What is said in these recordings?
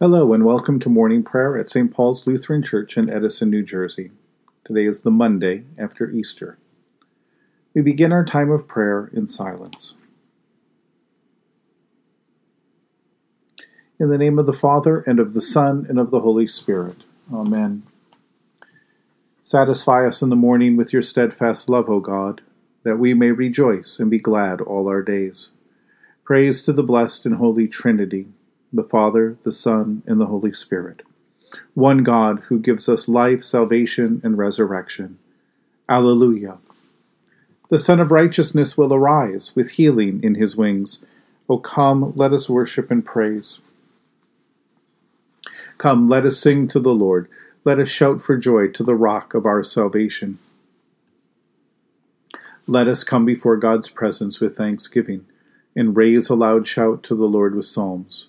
Hello, and welcome to morning prayer at St. Paul's Lutheran Church in Edison, New Jersey. Today is the Monday after Easter. We begin our time of prayer in silence. In the name of the Father, and of the Son, and of the Holy Spirit. Amen. Satisfy us in the morning with your steadfast love, O God, that we may rejoice and be glad all our days. Praise to the blessed and holy Trinity the Father, the Son, and the Holy Spirit. One God who gives us life, salvation, and resurrection. Alleluia. The Sun of Righteousness will arise with healing in his wings. O come, let us worship and praise. Come, let us sing to the Lord. Let us shout for joy to the rock of our salvation. Let us come before God's presence with thanksgiving and raise a loud shout to the Lord with psalms.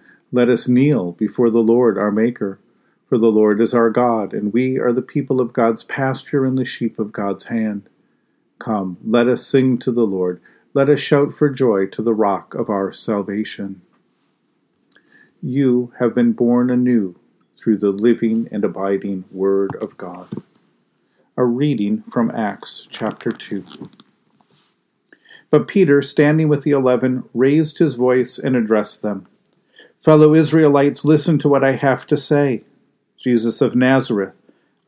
Let us kneel before the Lord our Maker. For the Lord is our God, and we are the people of God's pasture and the sheep of God's hand. Come, let us sing to the Lord. Let us shout for joy to the rock of our salvation. You have been born anew through the living and abiding Word of God. A reading from Acts chapter 2. But Peter, standing with the eleven, raised his voice and addressed them. Fellow Israelites, listen to what I have to say. Jesus of Nazareth,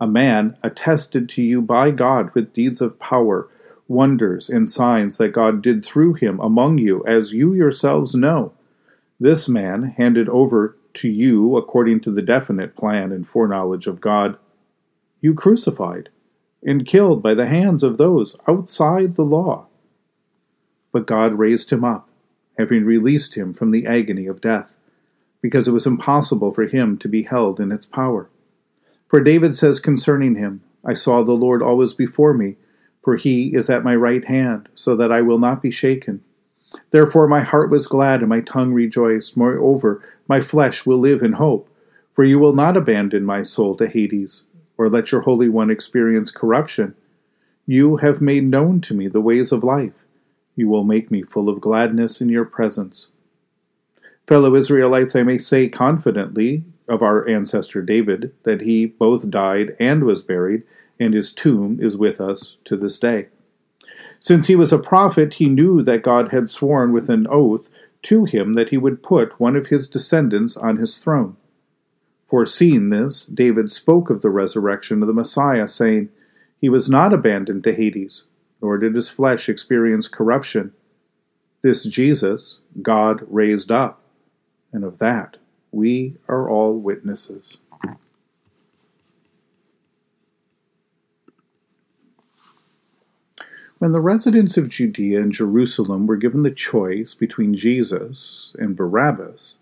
a man attested to you by God with deeds of power, wonders, and signs that God did through him among you, as you yourselves know. This man, handed over to you according to the definite plan and foreknowledge of God, you crucified and killed by the hands of those outside the law. But God raised him up, having released him from the agony of death because it was impossible for him to be held in its power. For David says concerning him, I saw the Lord always before me, for he is at my right hand, so that I will not be shaken. Therefore my heart was glad and my tongue rejoiced. Moreover, my flesh will live in hope, for you will not abandon my soul to Hades, or let your Holy One experience corruption. You have made known to me the ways of life. You will make me full of gladness in your presence. Fellow Israelites, I may say confidently of our ancestor David that he both died and was buried, and his tomb is with us to this day. Since he was a prophet, he knew that God had sworn with an oath to him that he would put one of his descendants on his throne. Foreseeing this, David spoke of the resurrection of the Messiah, saying, He was not abandoned to Hades, nor did his flesh experience corruption. This Jesus God raised up and of that we are all witnesses. When the residents of Judea and Jerusalem were given the choice between Jesus and Barabbas,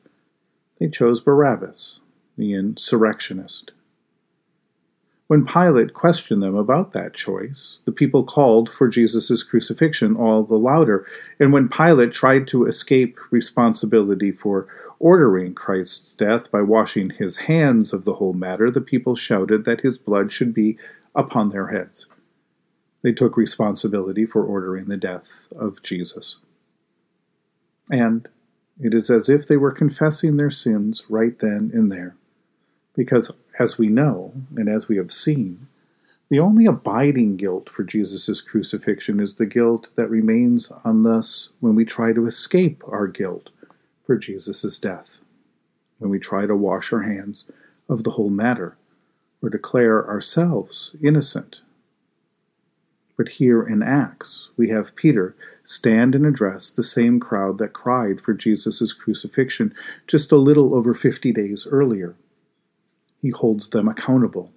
they chose Barabbas, the insurrectionist. When Pilate questioned them about that choice, the people called for Jesus' crucifixion all the louder, and when Pilate tried to escape responsibility for ordering Christ's death by washing his hands of the whole matter, the people shouted that his blood should be upon their heads. They took responsibility for ordering the death of Jesus. And it is as if they were confessing their sins right then and there. Because, as we know, and as we have seen, the only abiding guilt for Jesus' crucifixion is the guilt that remains on us when we try to escape our guilt for Jesus' death, when we try to wash our hands of the whole matter or declare ourselves innocent. But here in Acts, we have Peter stand and address the same crowd that cried for Jesus' crucifixion just a little over 50 days earlier he holds them accountable.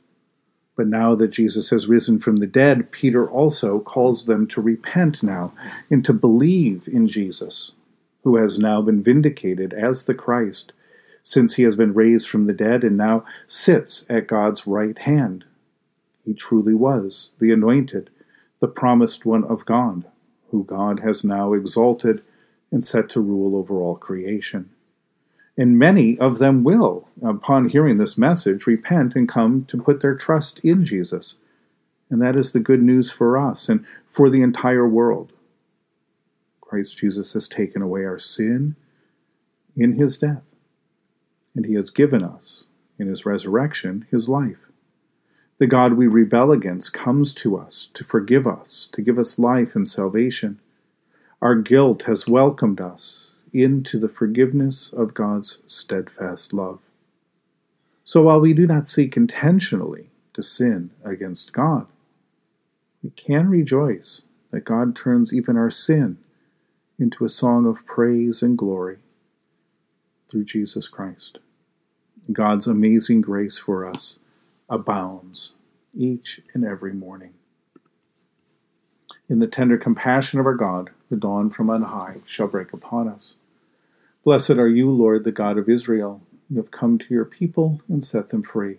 But now that Jesus has risen from the dead, Peter also calls them to repent now and to believe in Jesus, who has now been vindicated as the Christ, since he has been raised from the dead and now sits at God's right hand. He truly was the anointed, the promised one of God, who God has now exalted and set to rule over all creation. And many of them will, upon hearing this message, repent and come to put their trust in Jesus. And that is the good news for us and for the entire world. Christ Jesus has taken away our sin in his death and he has given us, in his resurrection, his life. The God we rebel against comes to us to forgive us, to give us life and salvation. Our guilt has welcomed us into the forgiveness of God's steadfast love. So while we do not seek intentionally to sin against God, we can rejoice that God turns even our sin into a song of praise and glory through Jesus Christ. God's amazing grace for us abounds each and every morning. In the tender compassion of our God, the dawn from on high shall break upon us. Blessed are you, Lord, the God of Israel. You have come to your people and set them free.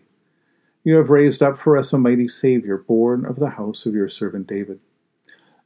You have raised up for us a mighty Savior, born of the house of your servant David.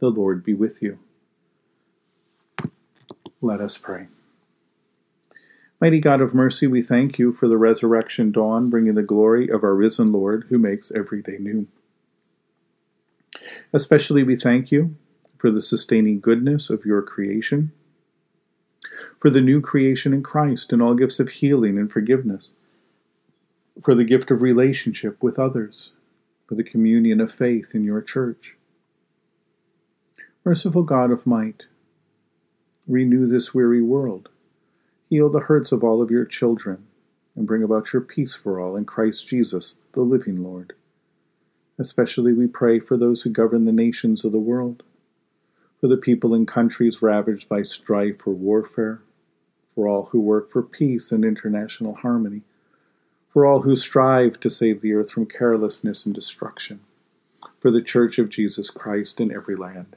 The Lord be with you. Let us pray. Mighty God of mercy, we thank you for the resurrection dawn, bringing the glory of our risen Lord who makes every day new. Especially we thank you for the sustaining goodness of your creation, for the new creation in Christ and all gifts of healing and forgiveness, for the gift of relationship with others, for the communion of faith in your church. Merciful God of might, Renew this weary world. Heal the hurts of all of your children, and bring about your peace for all in Christ Jesus, the living Lord. Especially we pray for those who govern the nations of the world, for the people in countries ravaged by strife or warfare, for all who work for peace and international harmony, for all who strive to save the earth from carelessness and destruction, for the Church of Jesus Christ in every land.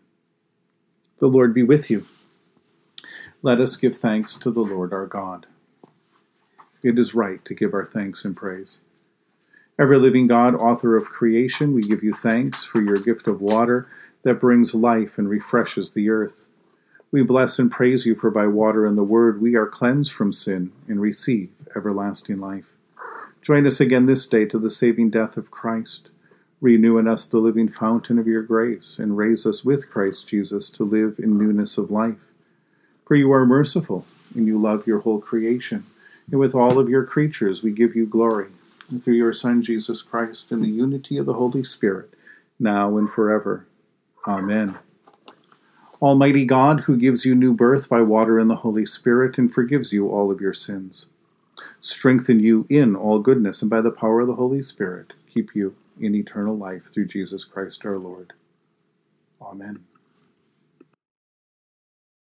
The Lord be with you. Let us give thanks to the Lord our God. It is right to give our thanks and praise. Ever living God, author of creation, we give you thanks for your gift of water that brings life and refreshes the earth. We bless and praise you, for by water and the word we are cleansed from sin and receive everlasting life. Join us again this day to the saving death of Christ. Renew in us the living fountain of your grace, and raise us with Christ Jesus to live in newness of life. For you are merciful, and you love your whole creation, and with all of your creatures we give you glory, through your Son, Jesus Christ, in the unity of the Holy Spirit, now and forever. Amen. Almighty God, who gives you new birth by water and the Holy Spirit and forgives you all of your sins, strengthen you in all goodness and by the power of the Holy Spirit, keep you in eternal life through Jesus Christ our Lord. Amen.